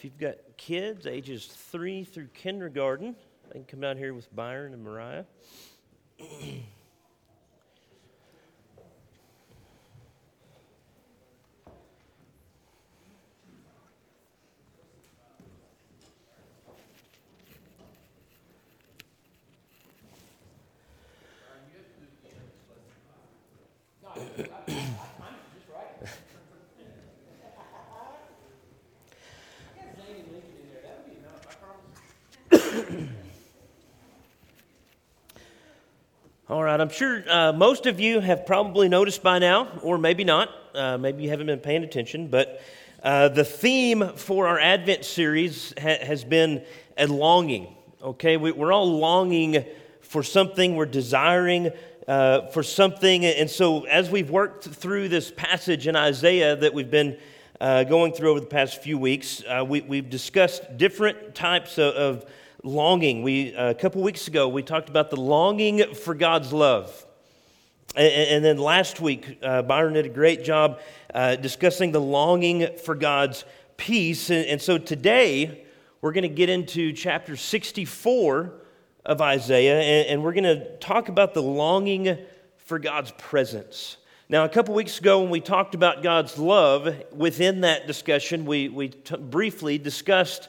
If you've got kids ages three through kindergarten, they can come down here with Byron and Mariah. right, I'm sure uh, most of you have probably noticed by now, or maybe not. Uh, maybe you haven't been paying attention, but uh, the theme for our Advent series ha- has been a longing. Okay, we, are all longing for something, we're desiring uh, for something. And so, as we've worked through this passage in Isaiah that we've been uh, going through over the past few weeks, uh, we, have discussed different types of, of longing. We, uh, a couple weeks ago, we talked about the longing for God's love. And, then last week, uh, Byron did a great job uh, discussing the longing for God's peace. And, and so today, we're going to get into chapter 64 of Isaiah, and, and we're going to talk about the longing for God's presence. Now, a couple weeks ago, when we talked about God's love, within that discussion, we, we t- briefly discussed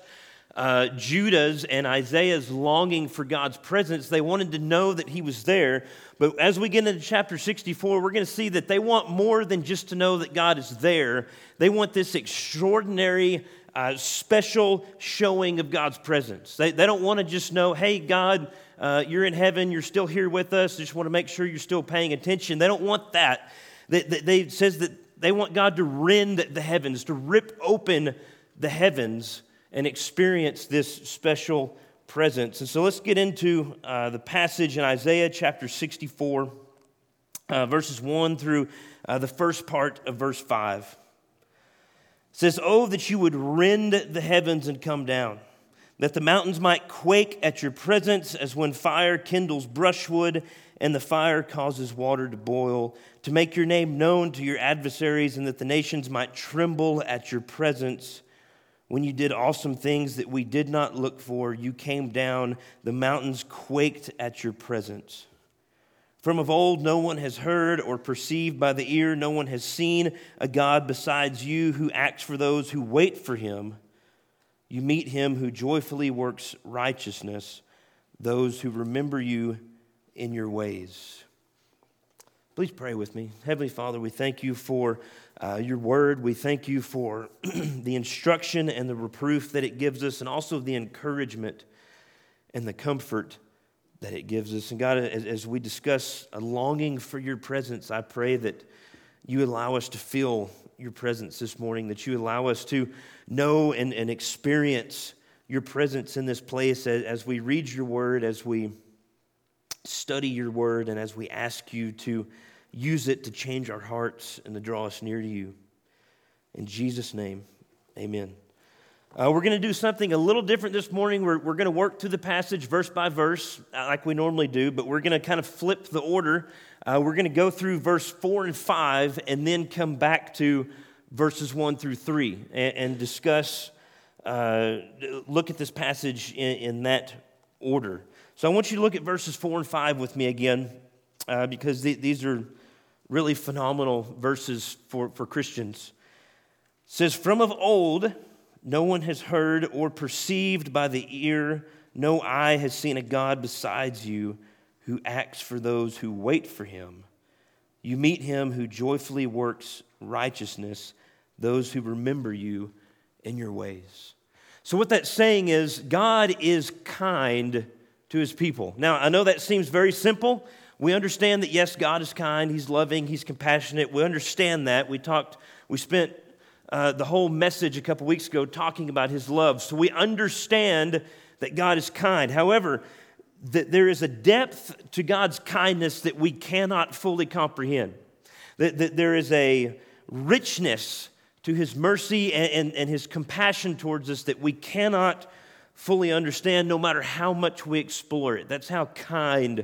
uh, Judah's and Isaiah's longing for God's presence. They wanted to know that He was there. But as we get into chapter 64, we're going to see that they want more than just to know that God is there. They want this extraordinary, uh, special showing of God's presence. They, they don't want to just know, hey, God, uh, you're in heaven, you're still here with us. They just want to make sure you're still paying attention. They don't want that. They, they, they says that they want God to rend the heavens, to rip open the heavens and experience this special presence. And so let's get into uh, the passage in Isaiah chapter 64, uh, verses 1 through uh, the first part of verse 5. It says, Oh, that you would rend the heavens and come down, that the mountains might quake at your presence, as when fire kindles brushwood and the fire causes water to boil, to make your name known to your adversaries, and that the nations might tremble at your presence. When you did awesome things that we did not look for, you came down, the mountains quaked at your presence. From of old, no one has heard or perceived by the ear, no one has seen a God besides you who acts for those who wait for him. You meet him who joyfully works righteousness, those who remember you in your ways. Please pray with me. Heavenly Father, we thank you for uh, your word. We thank you for the instruction and the reproof that it gives us, and also the encouragement and the comfort that it gives us. And God, as, as we discuss a longing for your presence, I pray that you allow us to feel your presence this morning, that you allow us to know and, and experience your presence in this place as, as we read your word, as we study your word, and as we ask you to use it to change our hearts and to draw us near to you. In Jesus' name, amen. Uh, we're going to do something a little different this morning. We're, we're going to work through the passage verse by verse, uh, like we normally do, but we're going to kind of flip the order. Uh, we're going to go through verse 4 and 5 and then come back to verses 1 through 3 and, and discuss, uh, look at this passage in, in, that order. So I want you to look at verses 4 and 5 with me again uh, because th- these are really phenomenal verses for, for Christians. It says, From of old, no one has heard or perceived by the ear, no eye has seen a God besides you who acts for those who wait for him. You meet him who joyfully works righteousness, those who remember you in your ways. So, what that's saying is, God is kind to his people. Now, I know that seems very simple. We understand that, yes, God is kind, He's loving, He's compassionate. We understand that. We talked, we spent uh, the whole message a couple weeks ago talking about His love. So we understand that God is kind. However, that there is a depth to God's kindness that we cannot fully comprehend. That, that there is a richness to His mercy and, and, and His compassion towards us that we cannot fully understand no matter how much we explore it. That's how kind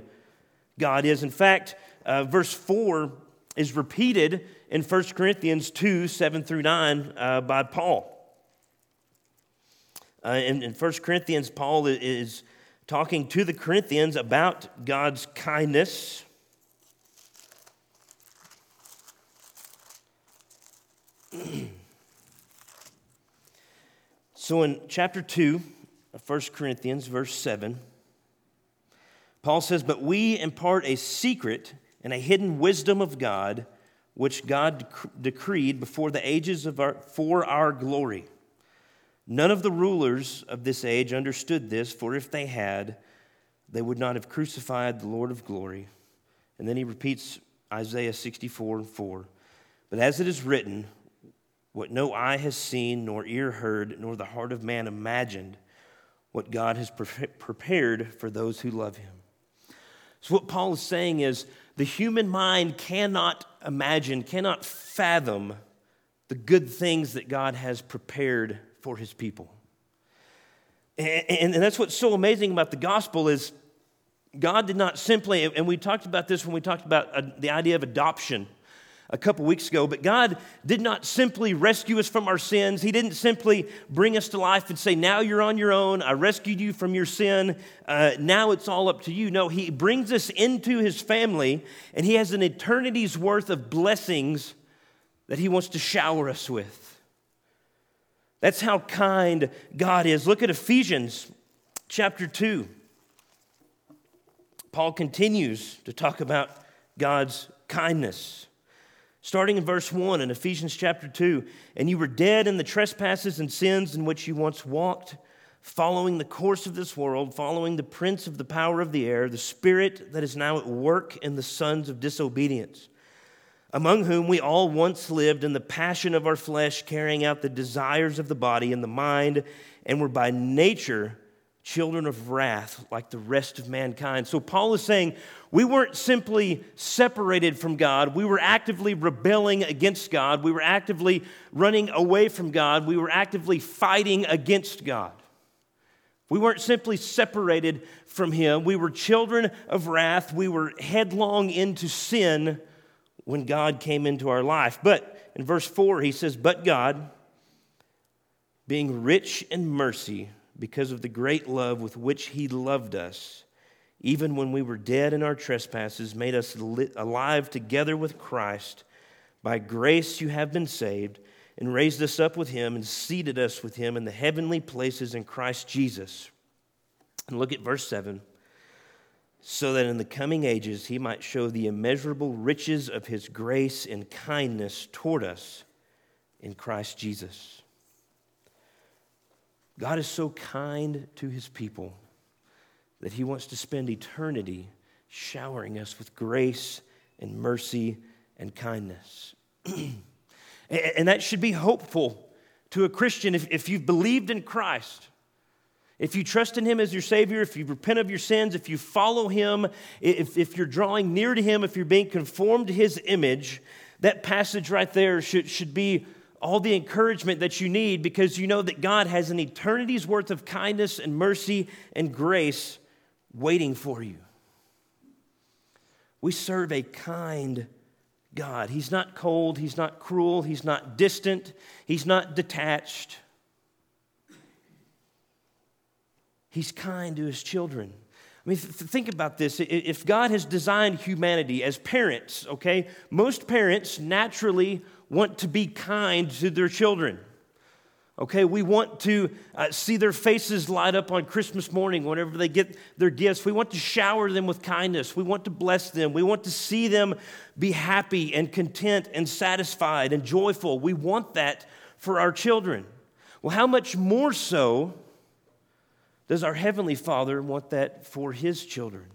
God is. In fact, uh, verse 4 is repeated in 1 Corinthians 2 7 through 9 uh, by Paul. Uh, in, in 1 Corinthians, Paul is talking to the Corinthians about God's kindness. so in chapter 2 of 1 Corinthians, verse 7, Paul says, But we impart a secret and a hidden wisdom of God, which God dec- decreed before the ages of our, for our glory. None of the rulers of this age understood this, for if they had, they would not have crucified the Lord of glory. And then he repeats Isaiah 64 and 4. But as it is written, what no eye has seen, nor ear heard, nor the heart of man imagined, what God has pre- prepared for those who love him. So, what Paul is saying is the human mind cannot imagine, cannot fathom the good things that God has prepared for his people. And, and, that's what's so amazing about the gospel is God did not simply, and we talked about this when we talked about uh, the idea of adoption a couple weeks ago, but God did not simply rescue us from our sins. He didn't simply bring us to life and say, Now you're on your own. I rescued you from your sin. Uh, now it's all up to you. No, He brings us into His family, and He has an eternity's worth of blessings that He wants to shower us with. That's how kind God is. Look at Ephesians chapter 2. Paul continues to talk about God's kindness. Starting in verse 1 in Ephesians chapter 2, and you were dead in the trespasses and sins in which you once walked, following the course of this world, following the prince of the power of the air, the spirit that is now at work in the sons of disobedience, among whom we all once lived in the passion of our flesh, carrying out the desires of the body and the mind, and were by nature children of wrath like the rest of mankind. So Paul is saying we weren't simply separated from God, we were actively rebelling against God, we were actively running away from God, we were actively fighting against God. We weren't simply separated from Him, we were children of wrath, we were headlong into sin when God came into our life. But in verse 4, he says, But God, being rich in mercy, because of the great love with which he loved us, even when we were dead in our trespasses, made us alive together with Christ. By grace you have been saved, and raised us up with him, and seated us with him in the heavenly places in Christ Jesus. And look at verse 7 so that in the coming ages he might show the immeasurable riches of his grace and kindness toward us in Christ Jesus. God is so kind to his people that he wants to spend eternity showering us with grace and mercy and kindness. and that should be hopeful to a Christian if, if you've believed in Christ. If you trust in Him as your Savior, if you repent of your sins, if you follow Him, if, if you're drawing near to Him, if you're being conformed to His image, that passage right there should, should be all the encouragement that you need because you know that God has an eternity's worth of kindness and mercy and grace waiting for you. We serve a kind God. He's not cold, He's not cruel, He's not distant, He's not detached. He's kind to His children. I mean, th- think about this. If God has designed humanity as parents, okay, most parents naturally want to be kind to their children. Okay, we want to uh, see their faces light up on Christmas morning whenever they get their gifts. We want to shower them with kindness. We want to bless them. We want to see them be happy and content and satisfied and joyful. We want that for our children. Well, how much more so does our Heavenly Father want that for His children?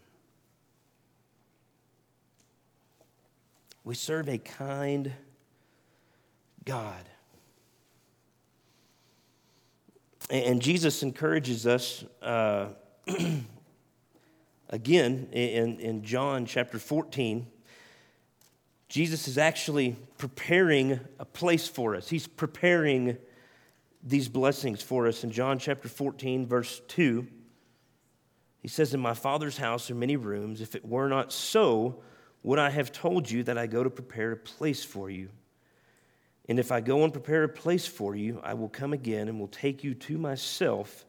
We serve a kind God. And Jesus encourages us uh, again in, in John chapter 14. Jesus is actually preparing a place for us. He's preparing these blessings for us in John chapter 14, verse 2. He says, In my Father's house are many rooms. If it were not so, would I have told you that I go to prepare a place for you? And if I go and prepare a place for you, I will come again and will take you to myself,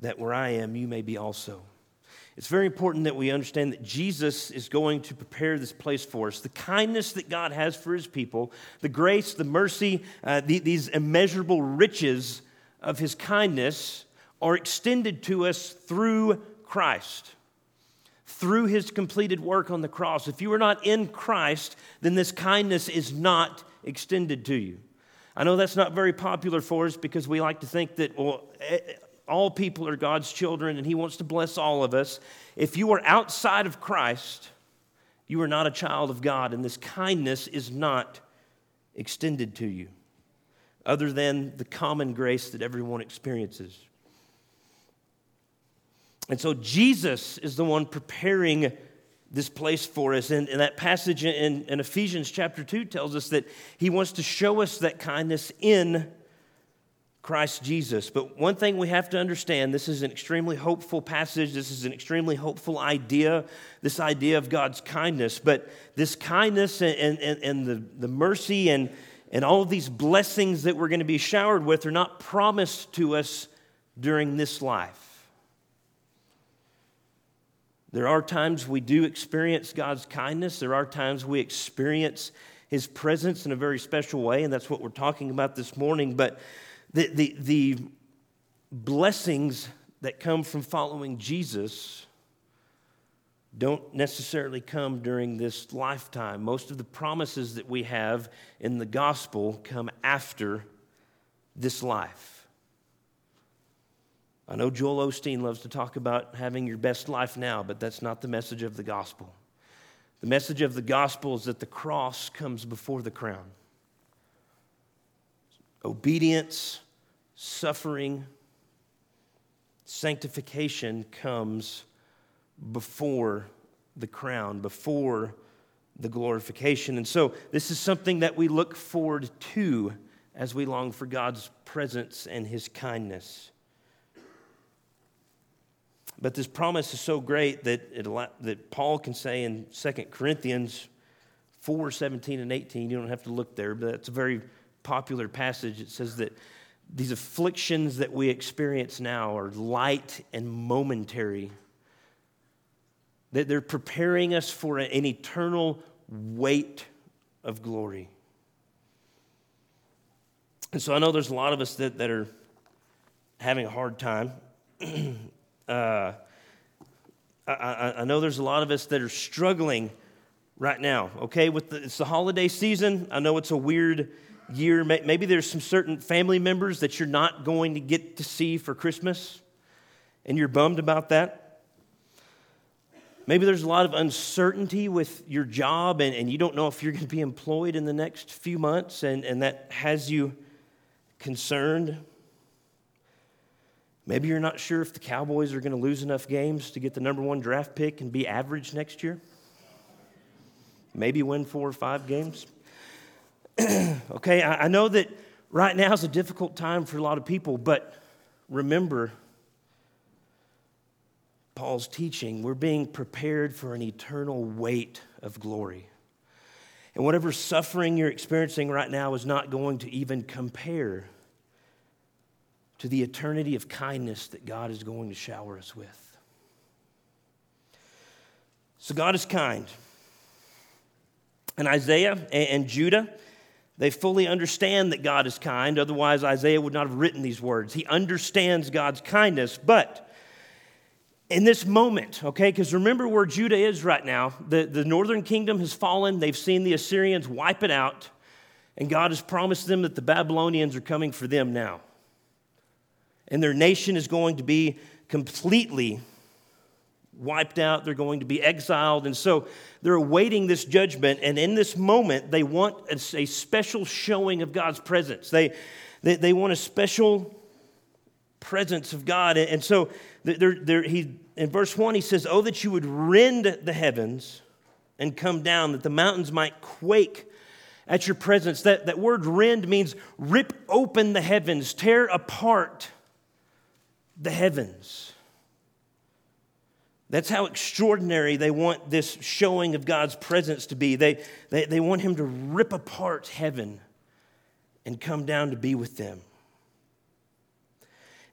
that where I am, you may be also. It's very important that we understand that Jesus is going to prepare this place for us. The kindness that God has for his people, the grace, the mercy, uh, the, these immeasurable riches of his kindness are extended to us through Christ, through his completed work on the cross. If you are not in Christ, then this kindness is not extended to you. I know that's not very popular for us because we like to think that, well, eh, eh, all people are God's children and He wants to bless all of us. If you are outside of Christ, you are not a child of God, and this kindness is not extended to you, other than the common grace that everyone experiences. And so Jesus is the one preparing this place for us. And, and that passage in, in Ephesians chapter 2 tells us that he wants to show us that kindness in Christ Jesus. But one thing we have to understand this is an extremely hopeful passage. This is an extremely hopeful idea, this idea of God's kindness. But this kindness and, and, and the, the mercy and, and all of these blessings that we're going to be showered with are not promised to us during this life. There are times we do experience God's kindness, there are times we experience His presence in a very special way, and that's what we're talking about this morning. But the, the, the blessings that come from following Jesus don't necessarily come during this lifetime. Most of the promises that we have in the gospel come after this life. I know Joel Osteen loves to talk about having your best life now, but that's not the message of the gospel. The message of the gospel is that the cross comes before the crown obedience, suffering, sanctification comes before the crown, before the glorification. And so, this is something that we look forward to as we long for God's presence and His kindness. But this promise is so great that, it, that Paul can say in 2 Corinthians 4 17 and 18, you don't have to look there, but it's a very popular passage. It says that these afflictions that we experience now are light and momentary. That they're preparing us for an eternal weight of glory. And so I know there's a lot of us that, that are having a hard time. Uh, I, I, know there's a lot of us that are struggling right now, okay? With the, it's the holiday season. I know it's a weird year. Maybe there's some certain family members that you're not going to get to see for Christmas, and you're bummed about that. Maybe there's a lot of uncertainty with your job, and, and you don't know if you're going to be employed in the next few months, and, and that has you concerned. Maybe you're not sure if the Cowboys are going to lose enough games to get the number one draft pick and be average next year. Maybe win four or five games. okay, I, I know that right now is a difficult time for a lot of people, but remember Paul's teaching. We're being prepared for an eternal weight of glory. And whatever suffering you're experiencing right now is not going to even compare to the eternity of kindness that God is going to shower us with. So, God is kind. And Isaiah and Judah, they fully understand that God is kind. Otherwise, Isaiah would not have written these words. He understands God's kindness. But in this moment, okay, because remember where Judah is right now. The, the northern kingdom has fallen. They've seen the Assyrians wipe it out. And God has promised them that the Babylonians are coming for them now. And their nation is going to be completely wiped out, they're going to be exiled. And so they're awaiting this judgment. And in this moment, they want a, a special showing of God's presence. They, they, they, want a special presence of God. And so they're, they're, he, in verse 1, he says, Oh, that you would rend the heavens and come down, that the mountains might quake at your presence. That, that word rend means rip open the heavens, tear apart the heavens. That's how extraordinary they want this showing of God's presence to be. They, they, they want Him to rip apart heaven and come down to be with them.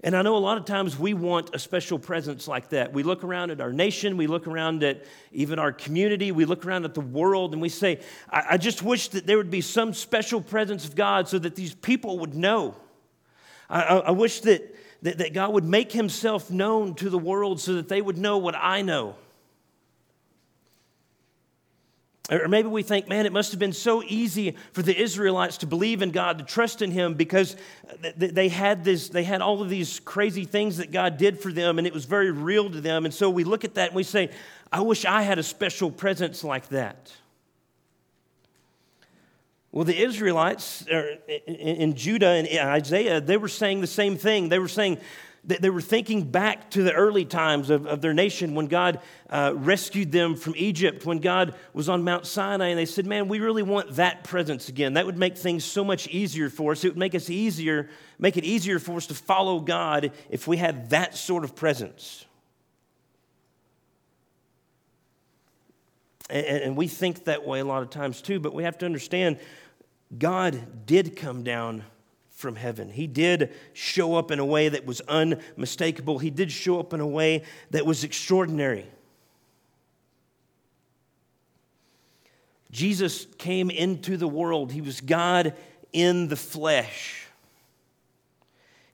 And I know a lot of times we want a special presence like that. We look around at our nation, we look around at even our community, we look around at the world, and we say, I, I just wish that there would be some special presence of God so that these people would know. I, I, I wish that, that, that God would make himself known to the world so that they would know what I know. Or maybe we think, man, it must have been so easy for the Israelites to believe in God, to trust in Him, because they had, this, they had all of these crazy things that God did for them, and it was very real to them. And so we look at that and we say, I wish I had a special presence like that. Well, the Israelites in Judah and Isaiah, they were saying the same thing. They were saying, they were thinking back to the early times of, of their nation when God uh, rescued them from Egypt, when God was on Mount Sinai, and they said, Man, we really want that presence again. That would make things so much easier for us. It would make us easier, make it easier for us to follow God if we had that sort of presence. And, and we think that way a lot of times too, but we have to understand God did come down from heaven. He did show up in a way that was unmistakable, He did show up in a way that was extraordinary. Jesus came into the world, He was God in the flesh.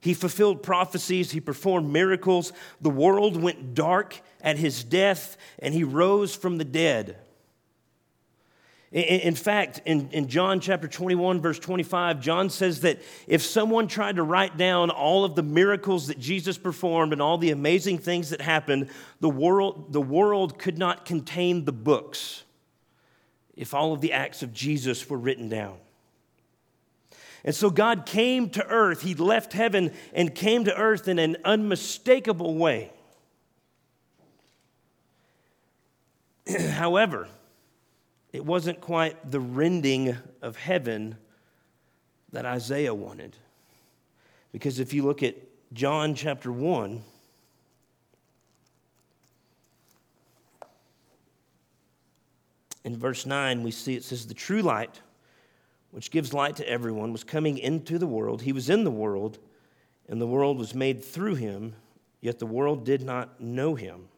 He fulfilled prophecies, he performed miracles. The world went dark at his death, and he rose from the dead. In fact, in, in John chapter 21, verse 25, John says that if someone tried to write down all of the miracles that Jesus performed and all the amazing things that happened, the world, the world could not contain the books if all of the acts of Jesus were written down. And so God came to earth. He left heaven and came to earth in an unmistakable way. However, it wasn't quite the rending of heaven that Isaiah wanted. Because if you look at John chapter 1, in verse 9, we see it says, The true light, which gives light to everyone, was coming into the world. He was in the world, and the world was made through him, yet the world did not know him.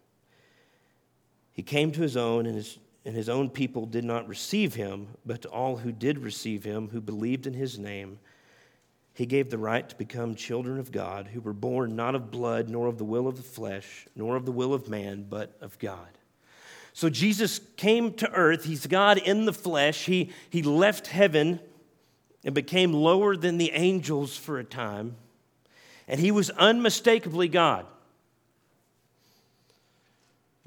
He came to his own, and his and his own people did not receive him, but to all who did receive him, who believed in his name, he gave the right to become children of God, who were born not of blood, nor of the will of the flesh, nor of the will of man, but of God. So Jesus came to earth. He's God in the flesh. He, he left heaven and became lower than the angels for a time. And he was unmistakably God.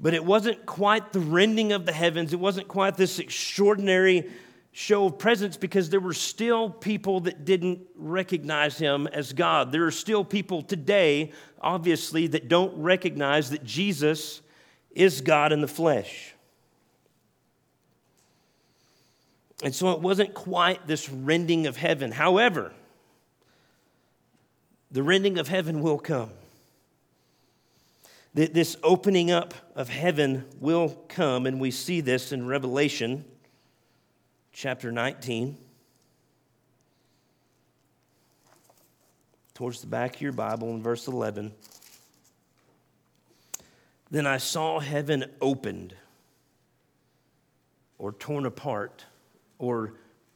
But it wasn't quite the rending of the heavens. It wasn't quite this extraordinary show of presence because there were still people that didn't recognize him as God. There are still people today, obviously, that don't recognize that Jesus is God in the flesh. And so it wasn't quite this rending of heaven. However, the rending of heaven will come. This opening up of heaven will come, and we see this in Revelation chapter 19. Towards the back of your Bible in verse 11. Then I saw heaven opened, or torn apart, or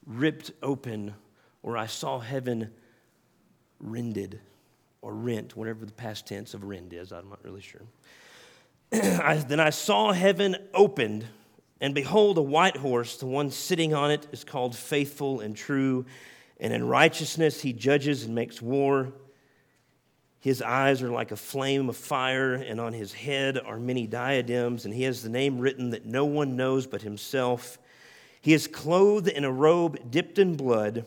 ripped open, or I saw heaven rended or rent, whatever the past tense of rend is, I'm not really sure. I, then I saw heaven opened, and behold, a white horse. The one sitting on it is called Faithful and True, and in righteousness he judges and makes war. His eyes are like a flame of fire, and on his head are many diadems, and he has the name written that no one knows but himself. He is clothed in a robe dipped in blood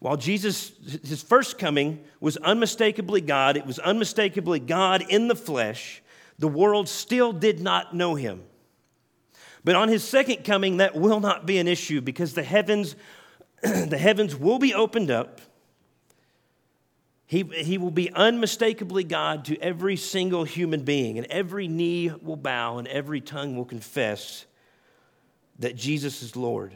While Jesus, his first coming was unmistakably God, it was unmistakably God in the flesh, the world still did not know him. But on his second coming, that will not be an issue because the heavens, the heavens will be opened up. He, he will be unmistakably God to every single human being, and every knee will bow and every tongue will confess that Jesus is Lord.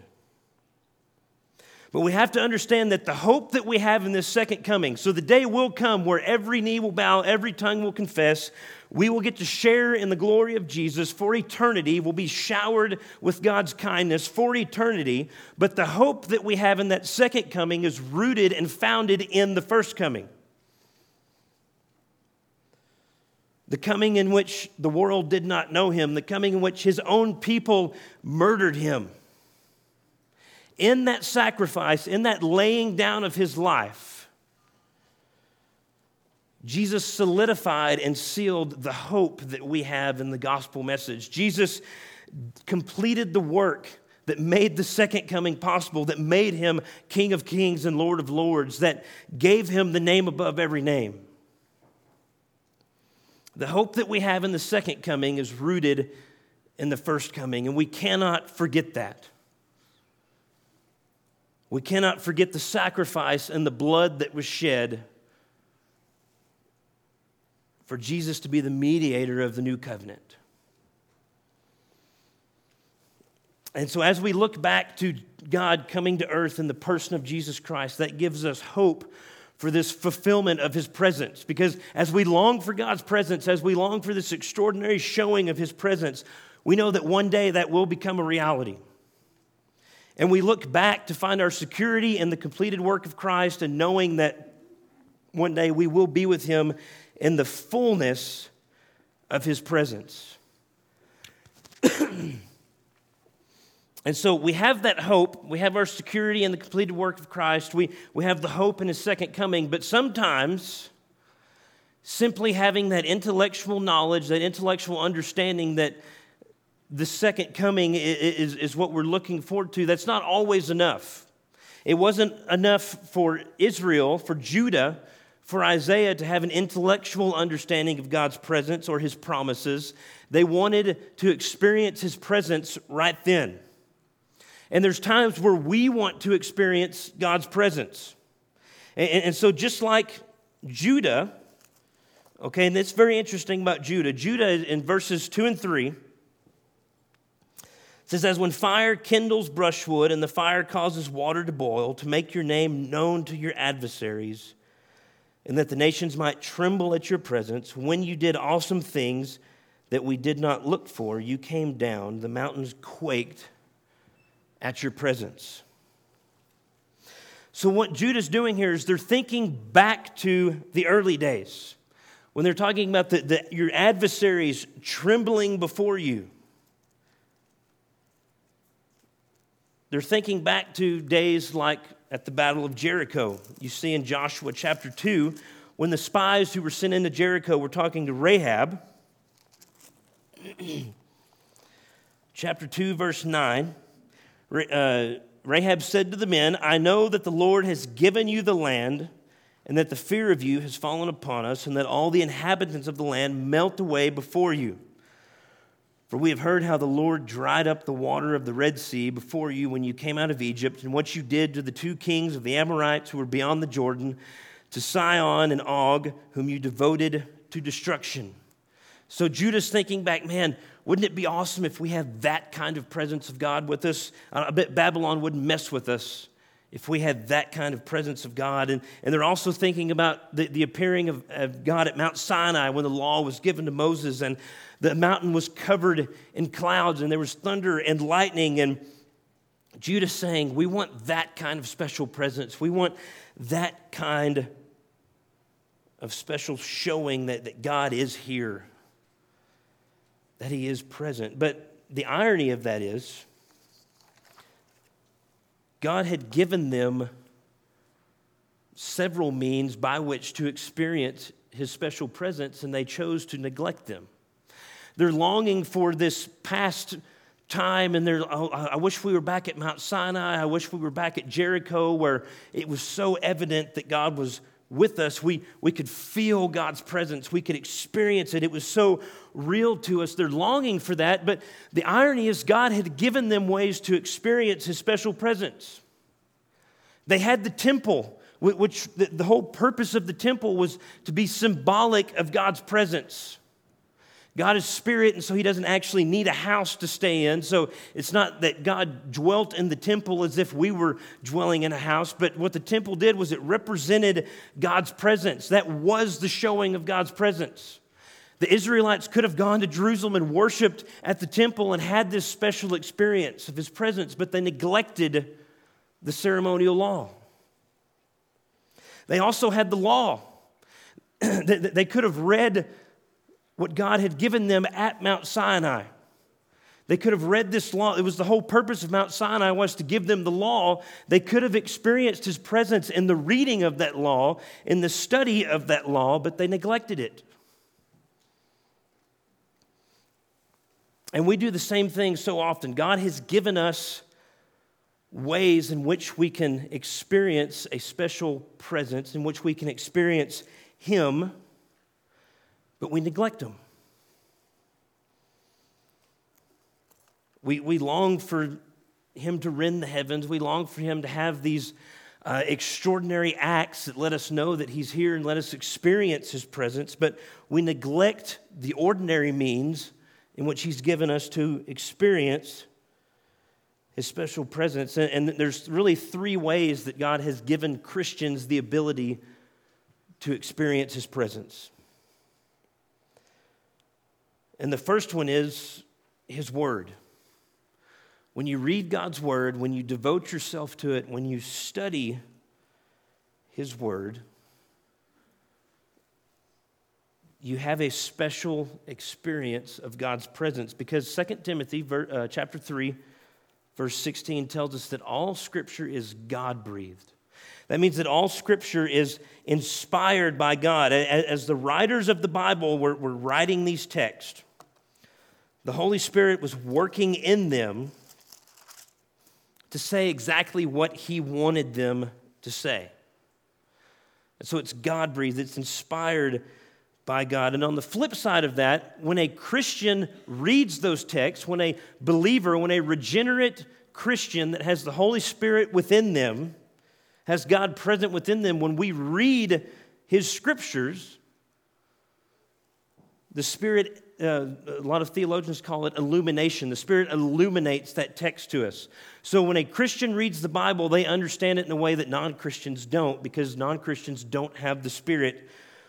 But we have to understand that the hope that we have in this second coming, so the day will come where every knee will bow, every tongue will confess, we will get to share in the glory of Jesus for eternity, we'll be showered with God's kindness for eternity. But the hope that we have in that second coming is rooted and founded in the first coming. The coming in which the world did not know him, the coming in which his own people murdered him in that sacrifice, in that laying down of his life, Jesus solidified and sealed the hope that we have in the gospel message. Jesus completed the work that made the second coming possible, that made him King of Kings and Lord of Lords, that gave him the name above every name. The hope that we have in the second coming is rooted in the first coming, and we cannot forget that. We cannot forget the sacrifice and the blood that was shed for Jesus to be the mediator of the new covenant. And so, as we look back to God coming to earth in the person of Jesus Christ, that gives us hope for this fulfillment of his presence. Because as we long for God's presence, as we long for this extraordinary showing of his presence, we know that one day that will become a reality. And we look back to find our security in the completed work of Christ and knowing that one day we will be with him in the fullness of his presence. and so we have that hope. We have our security in the completed work of Christ. We, we have the hope in his second coming. But sometimes, simply having that intellectual knowledge, that intellectual understanding that the second coming is, is what we're looking forward to, that's not always enough. It wasn't enough for Israel, for Judah, for Isaiah to have an intellectual understanding of God's presence or his promises. They wanted to experience his presence right then. And there's times where we want to experience God's presence. And, and so, just like Judah, okay, and it's very interesting about Judah. Judah, in verses 2 and 3, it says, As when fire kindles brushwood and the fire causes water to boil, to make your name known to your adversaries, and that the nations might tremble at your presence, when you did awesome things that we did not look for, you came down, the mountains quaked at your presence. So, what Judah's doing here is they're thinking back to the early days when they're talking about the, the, your adversaries trembling before you. They're thinking back to days like at the Battle of Jericho. You see in Joshua chapter 2, when the spies who were sent into Jericho were talking to Rahab. chapter 2, verse 9. Uh, Rahab said to the men, I know that the Lord has given you the land, and that the fear of you has fallen upon us, and that all the inhabitants of the land melt away before you. For we have heard how the Lord dried up the water of the Red Sea before you when you came out of Egypt, and what you did to the two kings of the Amorites who were beyond the Jordan, to Sihon and Og, whom you devoted to destruction. So Judah's thinking back, man, wouldn't it be awesome if we had that kind of presence of God with us? I bet Babylon wouldn't mess with us if we had that kind of presence of God. And, and they're also thinking about the, the appearing of, of God at Mount Sinai when the law was given to Moses and the mountain was covered in clouds and there was thunder and lightning. And Judah saying, We want that kind of special presence. We want that kind of special showing that, that God is here, that He is present. But the irony of that is, God had given them several means by which to experience his special presence, and they chose to neglect them. They're longing for this past time and there oh, i wish we were back at mount sinai. I wish we were back at jericho where it was so evident that god was with us. We, we could feel god's presence. We could experience it. It was so real to us. They're longing for that but the irony is god had given them ways to experience his special presence. They had the temple which the whole purpose of the temple was to be symbolic of god's presence God is spirit, and so he doesn't actually need a house to stay in. So it's not that God dwelt in the temple as if we were dwelling in a house, but what the temple did was it represented God's presence. That was the showing of God's presence. The Israelites could have gone to Jerusalem and worshiped at the temple and had this special experience of his presence, but they neglected the ceremonial law. They also had the law. they could have read what God had given them at Mount Sinai. They could have read this law. It was the whole purpose of Mount Sinai was to give them the law. They could have experienced his presence in the reading of that law, in the study of that law, but they neglected it. And we do the same thing so often. God has given us ways in which we can experience a special presence, in which we can experience him but we neglect them. We, we long for him to rend the heavens. We long for him to have these uh, extraordinary acts that let us know that he's here and let us experience his presence, but we neglect the ordinary means in which he's given us to experience his special presence. And, and there's really three ways that God has given Christians the ability to experience his presence. And the first one is His Word. When you read God's Word, when you devote yourself to it, when you study His Word, you have a special experience of God's presence because 2 Timothy uh, chapter 3 verse 16 tells us that all scripture is God breathed. That means that all scripture is inspired by God. As the writers of the Bible were, were writing these texts, the Holy Spirit was working in them to say exactly what He wanted them to say. And so it's God breathed, it's inspired by God. And on the flip side of that, when a Christian reads those texts, when a believer, when a regenerate Christian that has the Holy Spirit within them, has God present within them, when we read His scriptures, the Spirit uh, a lot of theologians call it illumination. The Spirit illuminates that text to us. So when a Christian reads the Bible, they understand it in a way that non Christians don't because non Christians don't have the Spirit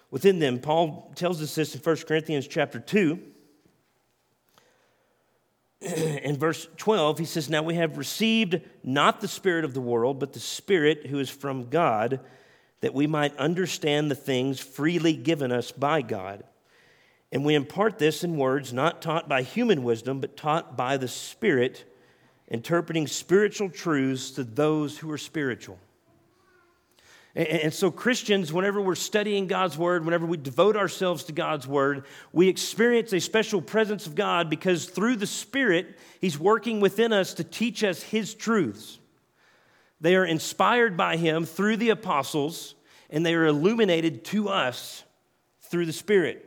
within them. Paul tells us this in 1 Corinthians chapter 2. In verse 12, he says, Now we have received not the Spirit of the world, but the Spirit who is from God, that we might understand the things freely given us by God. And we impart this in words not taught by human wisdom, but taught by the Spirit, interpreting spiritual truths to those who are spiritual. And so, Christians, whenever we're studying God's Word, whenever we devote ourselves to God's Word, we experience a special presence of God because through the Spirit, He's working within us to teach us His truths. They are inspired by Him through the apostles, and they are illuminated to us through the Spirit.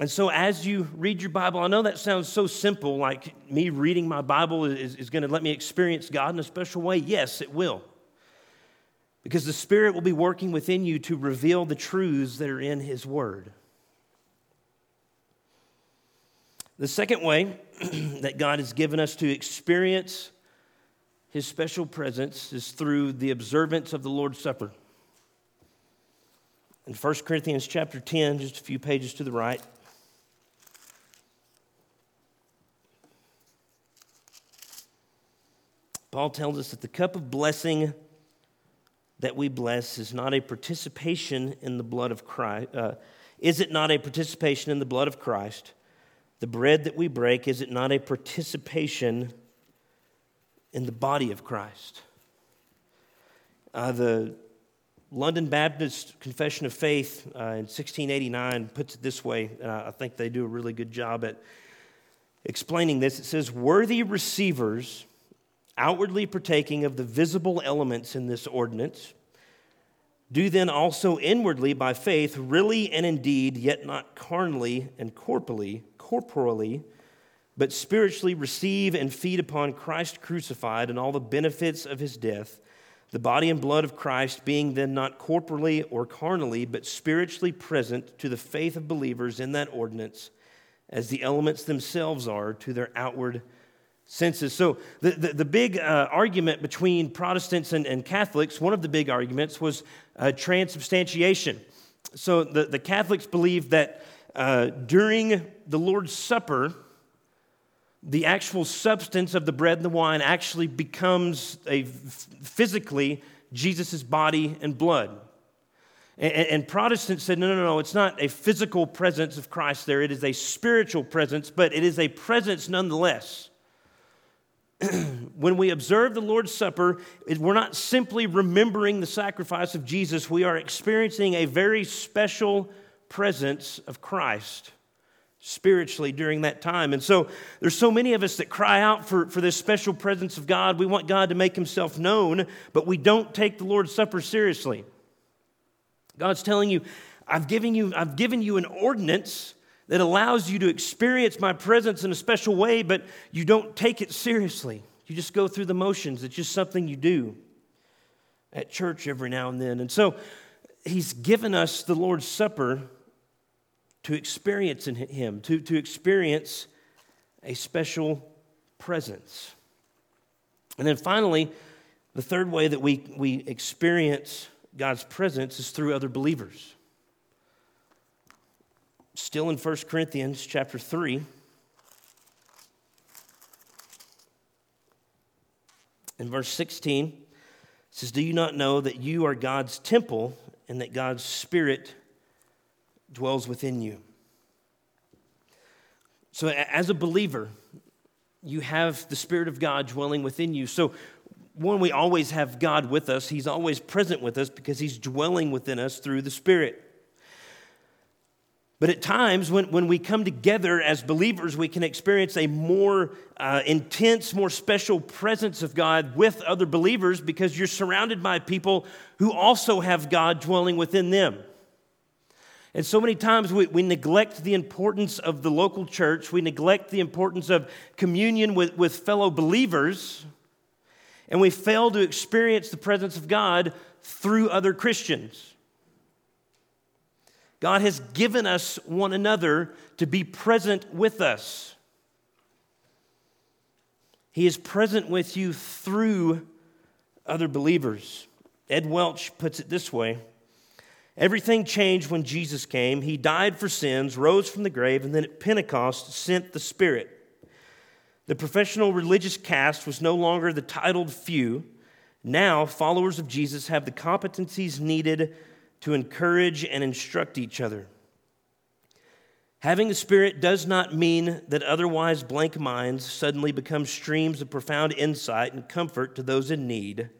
And so, as you read your Bible, I know that sounds so simple, like me reading my Bible is, is going to let me experience God in a special way. Yes, it will. Because the Spirit will be working within you to reveal the truths that are in His Word. The second way that God has given us to experience His special presence is through the observance of the Lord's Supper. In 1 Corinthians chapter 10, just a few pages to the right, Paul tells us that the cup of blessing that we bless is not a participation in the blood of Christ. Uh, is it not a participation in the blood of Christ? The bread that we break, is it not a participation in the body of Christ? Uh, the London Baptist Confession of Faith uh, in 1689 puts it this way, and I think they do a really good job at explaining this. It says, Worthy receivers, outwardly partaking of the visible elements in this ordinance, do then also inwardly by faith, really and indeed, yet not carnally and corporally, corporally, but spiritually receive and feed upon Christ crucified and all the benefits of his death, the body and blood of Christ being then not corporally or carnally, but spiritually present to the faith of believers in that ordinance, as the elements themselves are to their outward senses. So, the, the, the big uh, argument between Protestants and, and, Catholics, one of the big arguments was uh, transubstantiation. So, the, the Catholics believe that uh, during the Lord's Supper, the actual substance of the bread and the wine actually becomes a physically Jesus' body and blood. And, and, Protestants said, no, no, no, it's not a physical presence of Christ there. It is a spiritual presence, but it is a presence nonetheless. when we observe the Lord's Supper, we're not simply remembering the sacrifice of Jesus, we are experiencing a very special presence of Christ spiritually during that time. And so there's so many of us that cry out for, for this special presence of God. We want God to make himself known, but we don't take the Lord's Supper seriously. God's telling you, I've given you, I've given you an ordinance that allows you to experience my presence in a special way, but you don't take it seriously. You just go through the motions. It's just something you do at church every now and then. And so he's given us the Lord's Supper to experience in him, to, to experience a special presence. And then finally, the third way that we, we experience God's presence is through other believers still in 1 Corinthians chapter 3. In verse 16, says, Do you not know that you are God's temple and that God's Spirit dwells within you? So, as a believer, you have the Spirit of God dwelling within you. So, one, we always have God with us. He's always present with us because He's dwelling within us through the Spirit. But at times, when, when we come together as believers, we can experience a more uh, intense, more special presence of God with other believers because you're surrounded by people who also have God dwelling within them. And so many times we, we neglect the importance of the local church, we neglect the importance of communion with, with fellow believers, and we fail to experience the presence of God through other Christians. God has given us one another to be present with us. He is present with you through other believers. Ed Welch puts it this way Everything changed when Jesus came. He died for sins, rose from the grave, and then at Pentecost sent the Spirit. The professional religious caste was no longer the titled few. Now, followers of Jesus have the competencies needed to encourage and instruct each other. Having the Spirit does not mean that otherwise blank minds suddenly become streams of profound insight and comfort to those in need.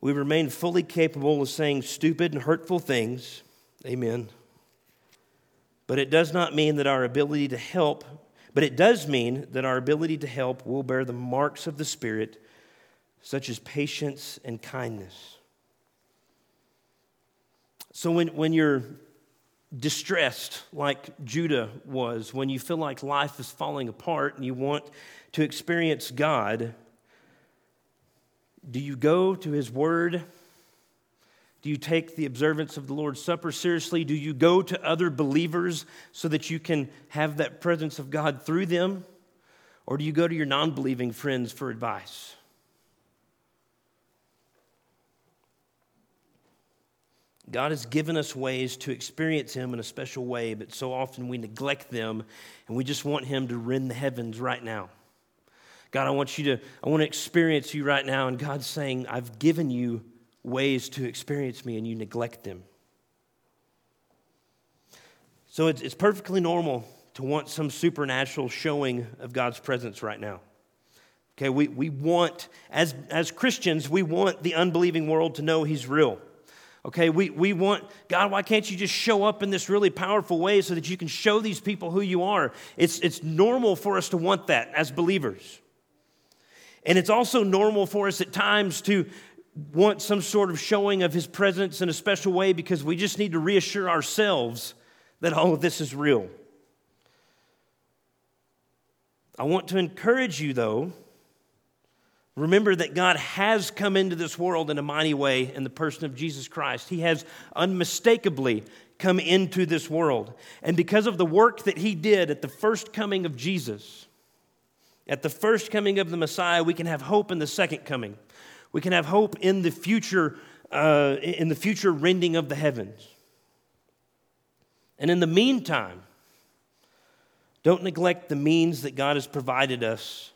We remain fully capable of saying stupid and hurtful things. Amen. But it does not mean that our ability to help, but it does mean that our ability to help will bear the marks of the Spirit, such as patience and kindness. So when, when you're distressed, like Judah was, when you feel like life is falling apart and you want to experience God, do you go to His Word? Do you take the observance of the Lord's Supper seriously? Do you go to other believers so that you can have that presence of God through them? Or do you go to your non believing friends for advice? God has given us ways to experience Him in a special way, but so often we neglect them and we just want Him to rend the heavens right now. God, I want you to, I want to experience you right now. And God's saying, I've given you ways to experience me and you neglect them. So it's, it's perfectly normal to want some supernatural showing of God's presence right now. Okay, we, we want, as, as Christians, we want the unbelieving world to know He's real. Okay, we, we want, God, why can't you just show up in this really powerful way so that you can show these people who you are? It's, it's normal for us to want that as believers. And it's also normal for us at times to want some sort of showing of his presence in a special way because we just need to reassure ourselves that all of this is real. I want to encourage you, though. Remember that God has come into this world in a mighty way in the person of Jesus Christ. He has unmistakably come into this world. And because of the work that He did at the first coming of Jesus, at the first coming of the Messiah, we can have hope in the second coming. We can have hope in the future, uh, in the future rending of the heavens. And in the meantime, don't neglect the means that God has provided us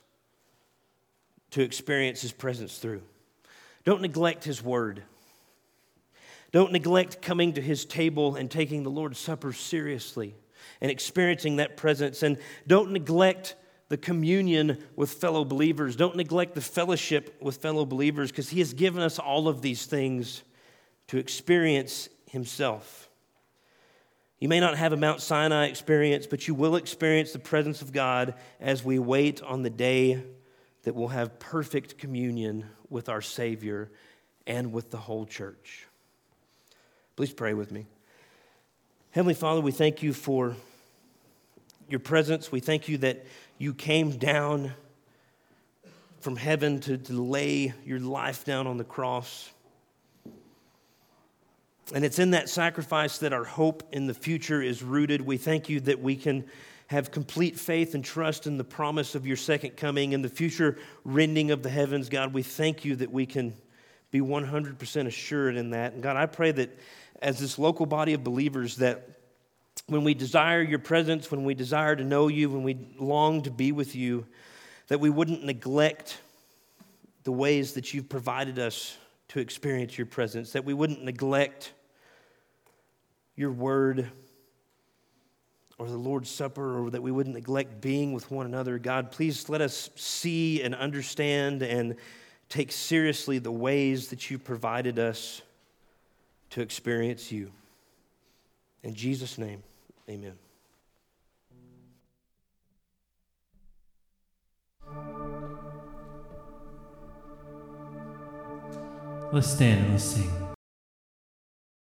to experience His presence through. Don't neglect His word. Don't neglect coming to His table and taking the Lord's Supper seriously and experiencing that presence. And don't neglect the communion with fellow believers. Don't neglect the fellowship with fellow believers because He has given us all of these things to experience Himself. You may not have a Mount Sinai experience, but you will experience the presence of God as we wait on the day that we'll have perfect communion with our Savior and with the whole church. Please pray with me. Heavenly Father, we thank you for your presence. We thank you that you came down from heaven to, to lay your life down on the cross. And it's in that sacrifice that our hope in the future is rooted. We thank you that we can have complete faith and trust in the promise of your second coming and the future rending of the heavens. God, we thank you that we can be 100% assured in that. And God, I pray that as this local body of believers, that when we desire your presence, when we desire to know you, when we long to be with you, that we wouldn't neglect the ways that you've provided us to experience your presence, that we wouldn't neglect your word or the Lord's Supper, or that we wouldn't neglect being with one another. God, please let us see and understand and take seriously the ways that you provided us to experience you. In Jesus' name, amen. Let's stand and let's sing.